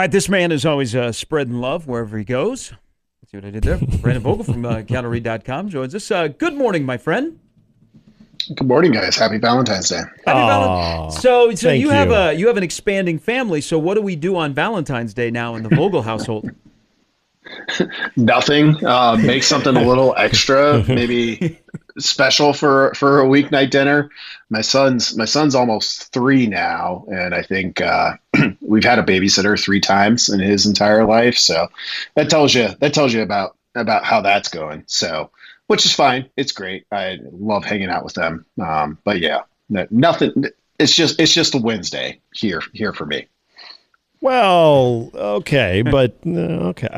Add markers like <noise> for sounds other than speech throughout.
All right, this man is always uh, spreading love wherever he goes. See what I did there? <laughs> Brandon Vogel from uh, CounterRead.com joins us. Uh, good morning, my friend. Good morning, guys. Happy Valentine's Day. Happy Valen- so, so thank you have a you have an expanding family. So, what do we do on Valentine's Day now in the Vogel household? <laughs> <laughs> Nothing. Uh, make something a little extra, <laughs> maybe special for for a weeknight dinner. My son's my son's almost three now, and I think uh, <clears throat> we've had a babysitter three times in his entire life. So that tells you that tells you about about how that's going. So, which is fine. It's great. I love hanging out with them. Um, but yeah, no, nothing. It's just it's just a Wednesday here here for me. Well, okay, but uh, okay.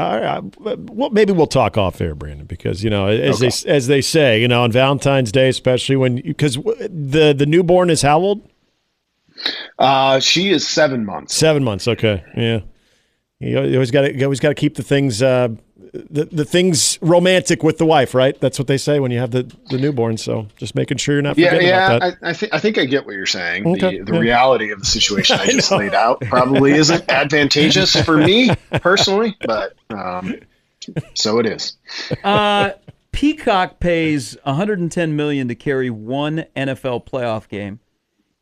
Well, maybe we'll talk off air, Brandon, because you know, as they as they say, you know, on Valentine's Day, especially when because the the newborn is how old? Uh, she is seven months. Seven months. Okay, yeah. You always got to always got to keep the things uh, the the things romantic with the wife, right? That's what they say when you have the the newborn. So just making sure you're not Yeah, forgetting yeah. about that. I, I think I think I get what you're saying. Okay, The the yeah. reality of the situation <laughs> I, I just know. laid out probably isn't advantageous for me personally, but um, so it is. Uh, Peacock pays 110 million to carry one NFL playoff game.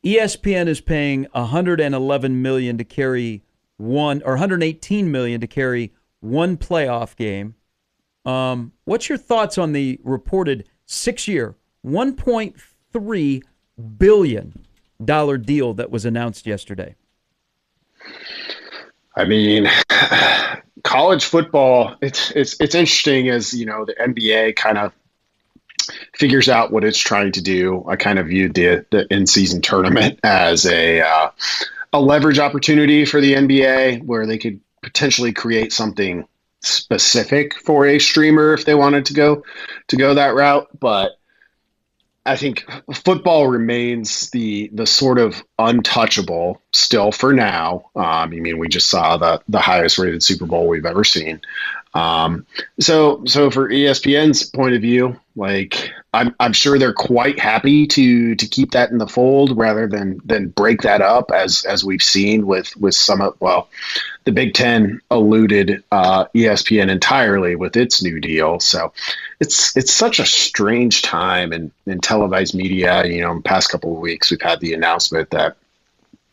ESPN is paying 111 million to carry one, or 118 million to carry one playoff game. Um, what's your thoughts on the reported six-year, 1.3 billion dollar deal that was announced yesterday? I mean, <sighs> college football. It's it's it's interesting as you know the NBA kind of figures out what it's trying to do. I kind of viewed the the in season tournament <laughs> as a uh, a leverage opportunity for the NBA where they could potentially create something specific for a streamer if they wanted to go to go that route, but. I think football remains the the sort of untouchable still for now. Um, I mean, we just saw the the highest rated Super Bowl we've ever seen. Um, so so for ESPN's point of view, like I'm I'm sure they're quite happy to to keep that in the fold rather than than break that up as as we've seen with with some of well the Big Ten eluded uh, ESPN entirely with its new deal. So it's it's such a strange time in, in televised media. You know, in the past couple of weeks, we've had the announcement that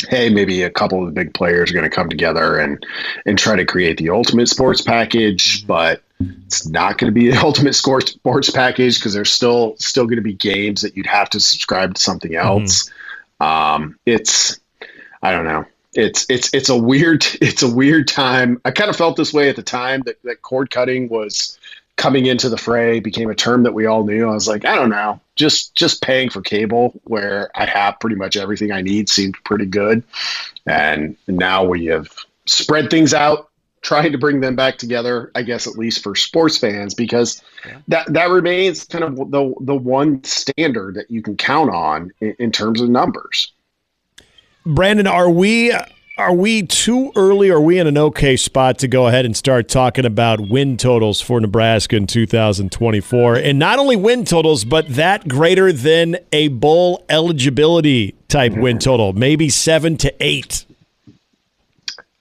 hey, maybe a couple of the big players are going to come together and and try to create the ultimate sports package, but it's not going to be the <laughs> ultimate sports sports package because there's still still going to be games that you'd have to subscribe to something else. Um, it's I don't know. It's it's it's a weird <laughs> it's a weird time. I kind of felt this way at the time that, that cord cutting was coming into the fray became a term that we all knew. I was like, I don't know, just just paying for cable where I have pretty much everything I need seemed pretty good. And now we have spread things out, trying to bring them back together, I guess at least for sports fans, because that that remains kind of the the one standard that you can count on in, in terms of numbers. Brandon, are we are we too early? Are we in an okay spot to go ahead and start talking about win totals for Nebraska in 2024? And not only win totals, but that greater than a bowl eligibility type win mm-hmm. total, maybe seven to eight.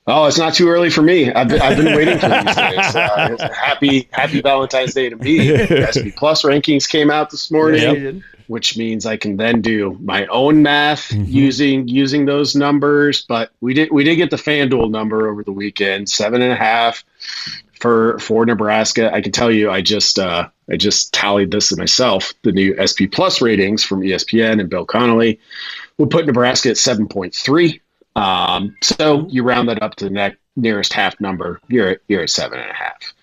Oh, it's not too early for me. I've been, I've been waiting for these days. Uh, happy Happy Valentine's Day to me. SP Plus rankings came out this morning, which means I can then do my own math using using those numbers. But we did we did get the FanDuel number over the weekend, seven and a half for for Nebraska. I can tell you, I just uh, I just tallied this to myself. The new SP Plus ratings from ESPN and Bill Connolly would put Nebraska at seven point three. Um, so you round that up to the ne- nearest half number. You're at, you're at seven and a half.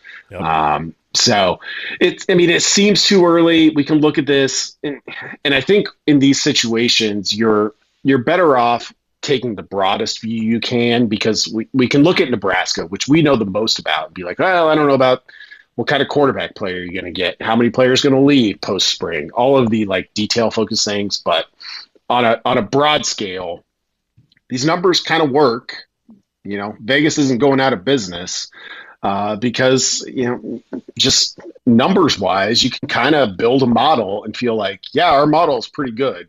Um, so it's, I mean, it seems too early. We can look at this, and, and I think in these situations, you're you're better off taking the broadest view you can because we, we can look at Nebraska, which we know the most about, and be like, well, I don't know about what kind of quarterback player you're going to get, how many players going to leave post spring, all of the like detail focused things. But on a on a broad scale, these numbers kind of work. You know, Vegas isn't going out of business uh, because you know, just numbers wise, you can kind of build a model and feel like, yeah, our model is pretty good.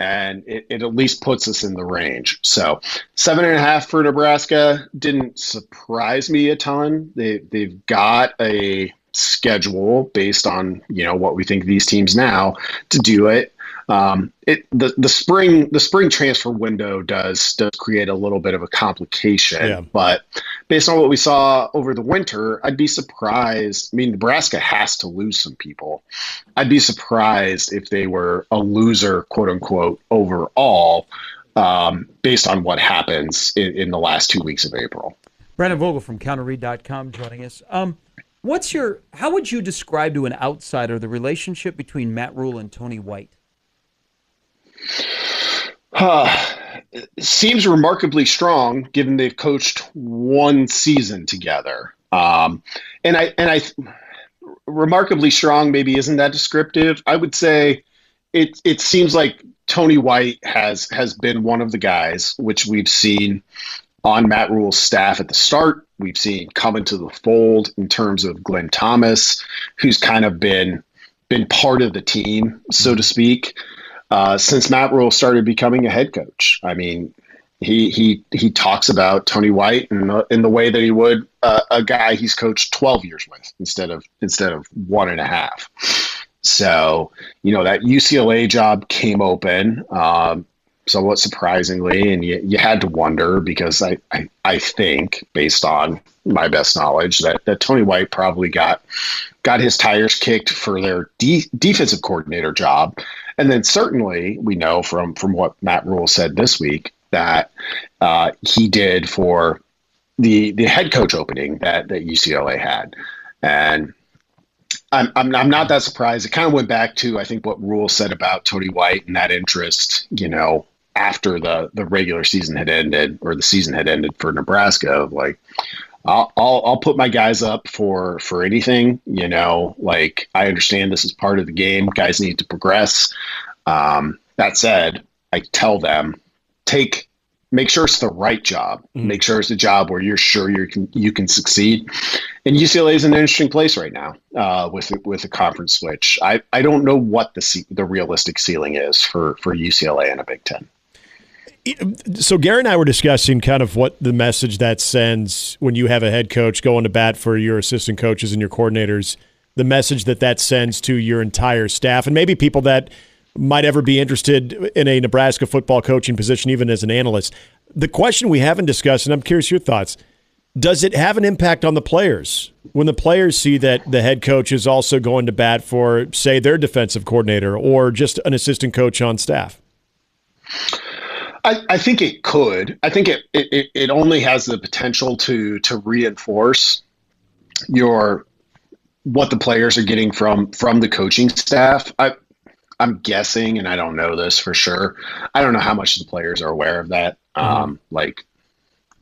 and it, it at least puts us in the range. So seven and a half for Nebraska didn't surprise me a ton. They they've got a schedule based on you know what we think these teams now to do it. Um, it the the spring the spring transfer window does does create a little bit of a complication, Yeah. but based on what we saw over the winter, I'd be surprised. I mean, Nebraska has to lose some people. I'd be surprised if they were a loser, quote unquote, overall, um, based on what happens in, in the last two weeks of April. Brandon Vogel from counterread.com joining us. Um, what's your how would you describe to an outsider the relationship between Matt Rhule and Tony White? <sighs> seems remarkably strong given they've coached one season together. Um, and I and I remarkably strong maybe isn't that descriptive. I would say it it seems like Tony White has has been one of the guys which we've seen on Matt Rhule's staff at the start. We've seen come into the fold in terms of Glenn Thomas, who's kind of been been part of the team, so to speak uh, since Matt Rhule started becoming a head coach. I mean, he he he talks about Tony White in the, in the way that he would uh, a guy he's coached 12 years with instead of instead of one and a half. So you know that UCLA job came open um, somewhat surprisingly, and you, you had to wonder because I, I I think based on my best knowledge that that Tony White probably got got his tires kicked for their de- defensive coordinator job and then certainly we know from from what Matt Rhule said this week that uh, he did for the the head coach opening that that UCLA had, and I'm I'm, I'm not that surprised. It kind of went back to I think what Rhule said about Tony White and that interest, you know, after the the regular season had ended or the season had ended for Nebraska, like. I'll, I'll I'll put my guys up for for anything. You know, like I understand this is part of the game. Guys need to progress. Um, that said, I tell them take make sure it's the right job. Make sure it's a job where you're sure you can you can succeed. And UCLA is an interesting place right now uh, with with a conference switch. I, I don't know what the ce- the realistic ceiling is for for UCLA in a Big Ten. So Gary and I were discussing kind of what the message that sends when you have a head coach going to bat for your assistant coaches and your coordinators, the message that that sends to your entire staff and maybe people that might ever be interested in a Nebraska football coaching position, even as an analyst. The question we haven't discussed, and I'm curious your thoughts, does it have an impact on the players when the players see that the head coach is also going to bat for, say, their defensive coordinator or just an assistant coach on staff? I, I think it could. I think it, it it only has the potential to to reinforce your what the players are getting from from the coaching staff. I I'm guessing, and I don't know this for sure. I don't know how much the players are aware of that. Um, like,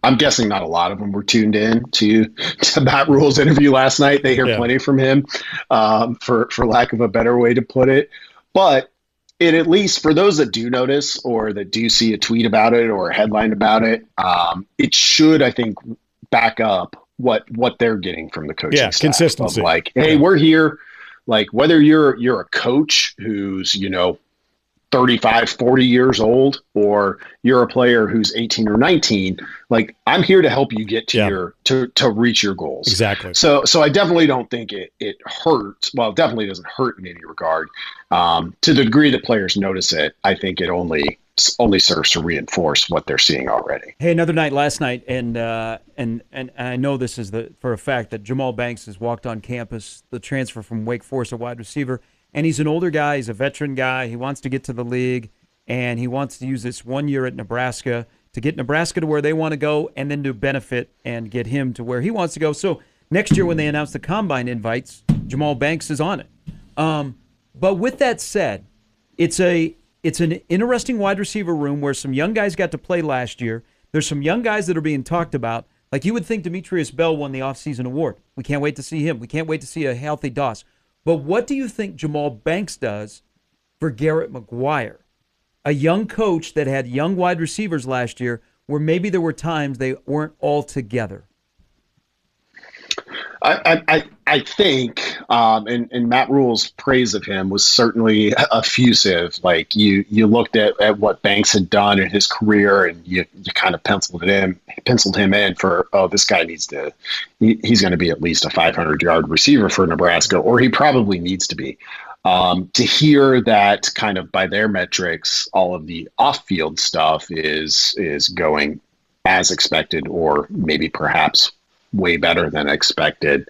I'm guessing not a lot of them were tuned in to to Matt Rhule's interview last night. They hear Yeah. plenty from him, um, for for lack of a better way to put it. But it at least for those that do notice or that do see a tweet about it or a headline about it, um, it should, I think, back up what what they're getting from the coaching Yeah, consistency. Like, hey, we're here. Like whether you're you're a coach who's you know 35 40 years old or you're a player who's 18 or 19 like i'm here to help you get to Yeah. your to to reach your goals Exactly. so so i definitely don't think it it hurts well it definitely doesn't hurt in any regard um, to the degree that players notice it i think it only only serves to reinforce what they're seeing already Hey, another night last night, and uh, and and I know this is the for a fact that Jahmal Banks has walked on campus, the transfer from Wake Forest, a wide receiver, and he's an older guy. He's a veteran guy. He wants to get to the league, and he wants to use this one year at Nebraska to get Nebraska to where they want to go, and then to benefit and get him to where he wants to go. So next year, when they announce the combine invites, Jahmal Banks is on it. Um, but with that said, it's a it's an interesting wide receiver room where some young guys got to play last year. There's some young guys that are being talked about. Like you would think Demitrius Bell won the offseason award. We can't wait to see him. We can't wait to see a healthy Doss. But what do you think Jahmal Banks does for Garrett McGuire? A young coach that had young wide receivers last year where maybe there were times they weren't all together. I, I, I think, um, and, and Matt Rhule's praise of him was certainly effusive. Like you, you looked at, at what Banks had done in his career, and you, you kind of penciled it in, penciled him in for, oh, this guy needs to, he, he's going to be at least a 500 yard receiver for Nebraska, or he probably needs to be. Um, to hear that kind of by their metrics, all of the off-field stuff is is going as expected, or maybe perhaps way better than expected.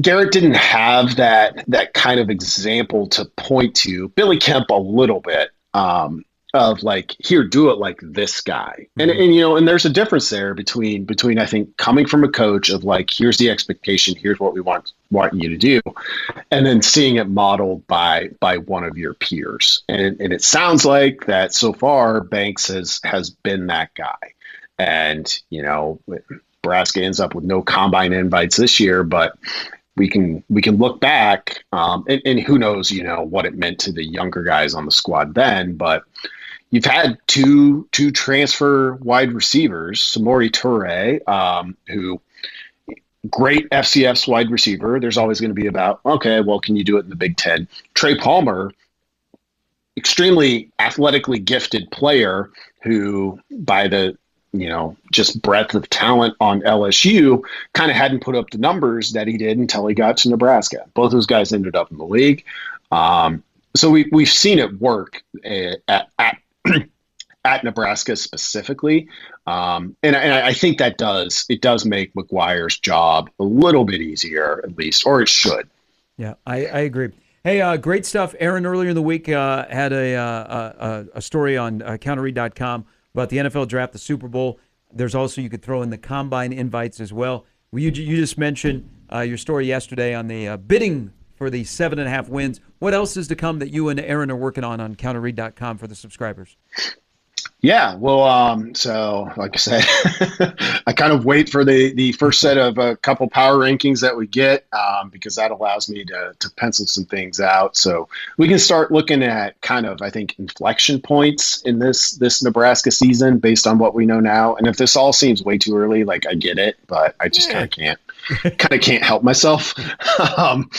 Garrett didn't have that that kind of example to point to. Billy Kemp a little bit um, of like, here, do it like this guy, mm-hmm. and and you know, and there's a difference there between between I think coming from a coach of like, here's the expectation, here's what we want want you to do, and then seeing it modeled by by one of your peers, and and it sounds like that so far Banks has has been that guy, and you know Nebraska ends up with no combine invites this year, but we can we can look back um, and, and, who knows you know what it meant to the younger guys on the squad then but you've had two two transfer wide receivers samori toure um, who great fcf's wide receiver. There's always going to be about okay well can you do it in the big ten? Trey palmer extremely athletically gifted player who by the you know, just breadth of talent on LSU, kind of hadn't put up the numbers that he did until he got to Nebraska. Both those guys ended up in the league. Um, so we, we've seen it work eh, at, at, <clears throat> at Nebraska specifically. Um, and, and I think that does, it does make McGuire's job a little bit easier, at least, or it should. Yeah, I, I agree. Hey, uh, great stuff. Erin earlier in the week uh, had a, uh, a, a, story on uh, counterread.com about the NFL draft, the Super Bowl. There's also, you could throw in the combine invites as well. you, you just mentioned uh, your story yesterday on the uh, bidding for the seven and a half wins. What else is to come that you and Erin are working on on counterread.com for the subscribers? Yeah, well, um, so like I said, <laughs> I kind of wait for the the first set of a couple power rankings that we get um, because that allows me to to pencil some things out. So we can start looking at kind of I think inflection points in this this Nebraska season based on what we know now. And if this all seems way too early, like I get it, but I just yeah. kind of can't kind of can't help myself. <laughs> um,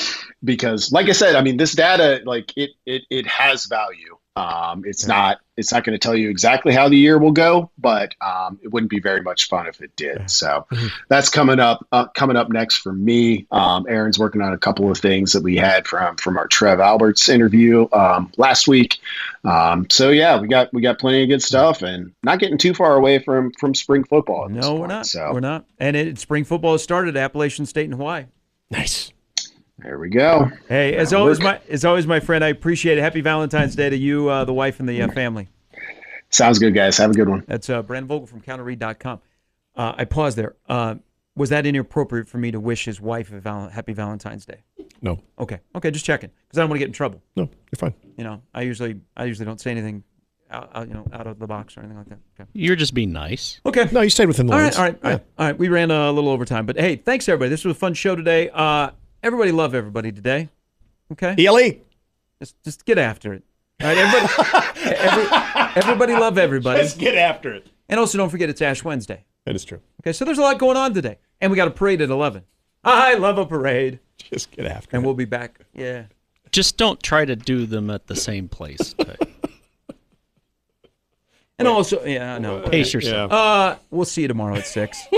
because like I said, I mean this data like it it it has value um, it's yeah. not it's not going to tell you exactly how the year will go, but um, it wouldn't be very much fun if it did. So mm-hmm. that's coming up uh, coming up next for me. Um, Erin's working on a couple of things that we had from from our Trev Alberts interview um, last week. Um, so yeah, we got we got plenty of good stuff, and not getting too far away from from spring football. no, we're not. So. We're not. And it, spring football has started at Appalachian State in Hawaii. Nice. There we go. Hey, as always, my as always, my friend, I appreciate it. Happy Valentine's Day to you, uh, the wife, and the uh, family. Sounds good, guys. Have a good one. That's uh, Brandon Vogel from counterread.com. Uh, I paused there. Uh, was that inappropriate for me to wish his wife a val- happy Valentine's Day? No. Okay. Okay, just checking because I don't want to get in trouble. No, you're fine. You know, I usually I usually don't say anything out, out, you know, out of the box or anything like that. Okay. You're just being nice. Okay. No, you stayed within the all lines. Right, all right, yeah. all right, all right. We ran a little over time, but hey, thanks everybody. This was a fun show today. Uh, Everybody love everybody today. Okay? ELE. Just, just get after it. All right, everybody, <laughs> every, everybody love everybody. Just get after it. And also, don't forget it's Ash Wednesday. That is true. Okay, so there's a lot going on today, and we got a parade at 11. I love a parade. Just get after it. and it. we'll be back. Yeah. Just don't try to do them at the same place. <laughs> and also, yeah, no. Pace yourself. Uh, we'll see you tomorrow at six. <laughs>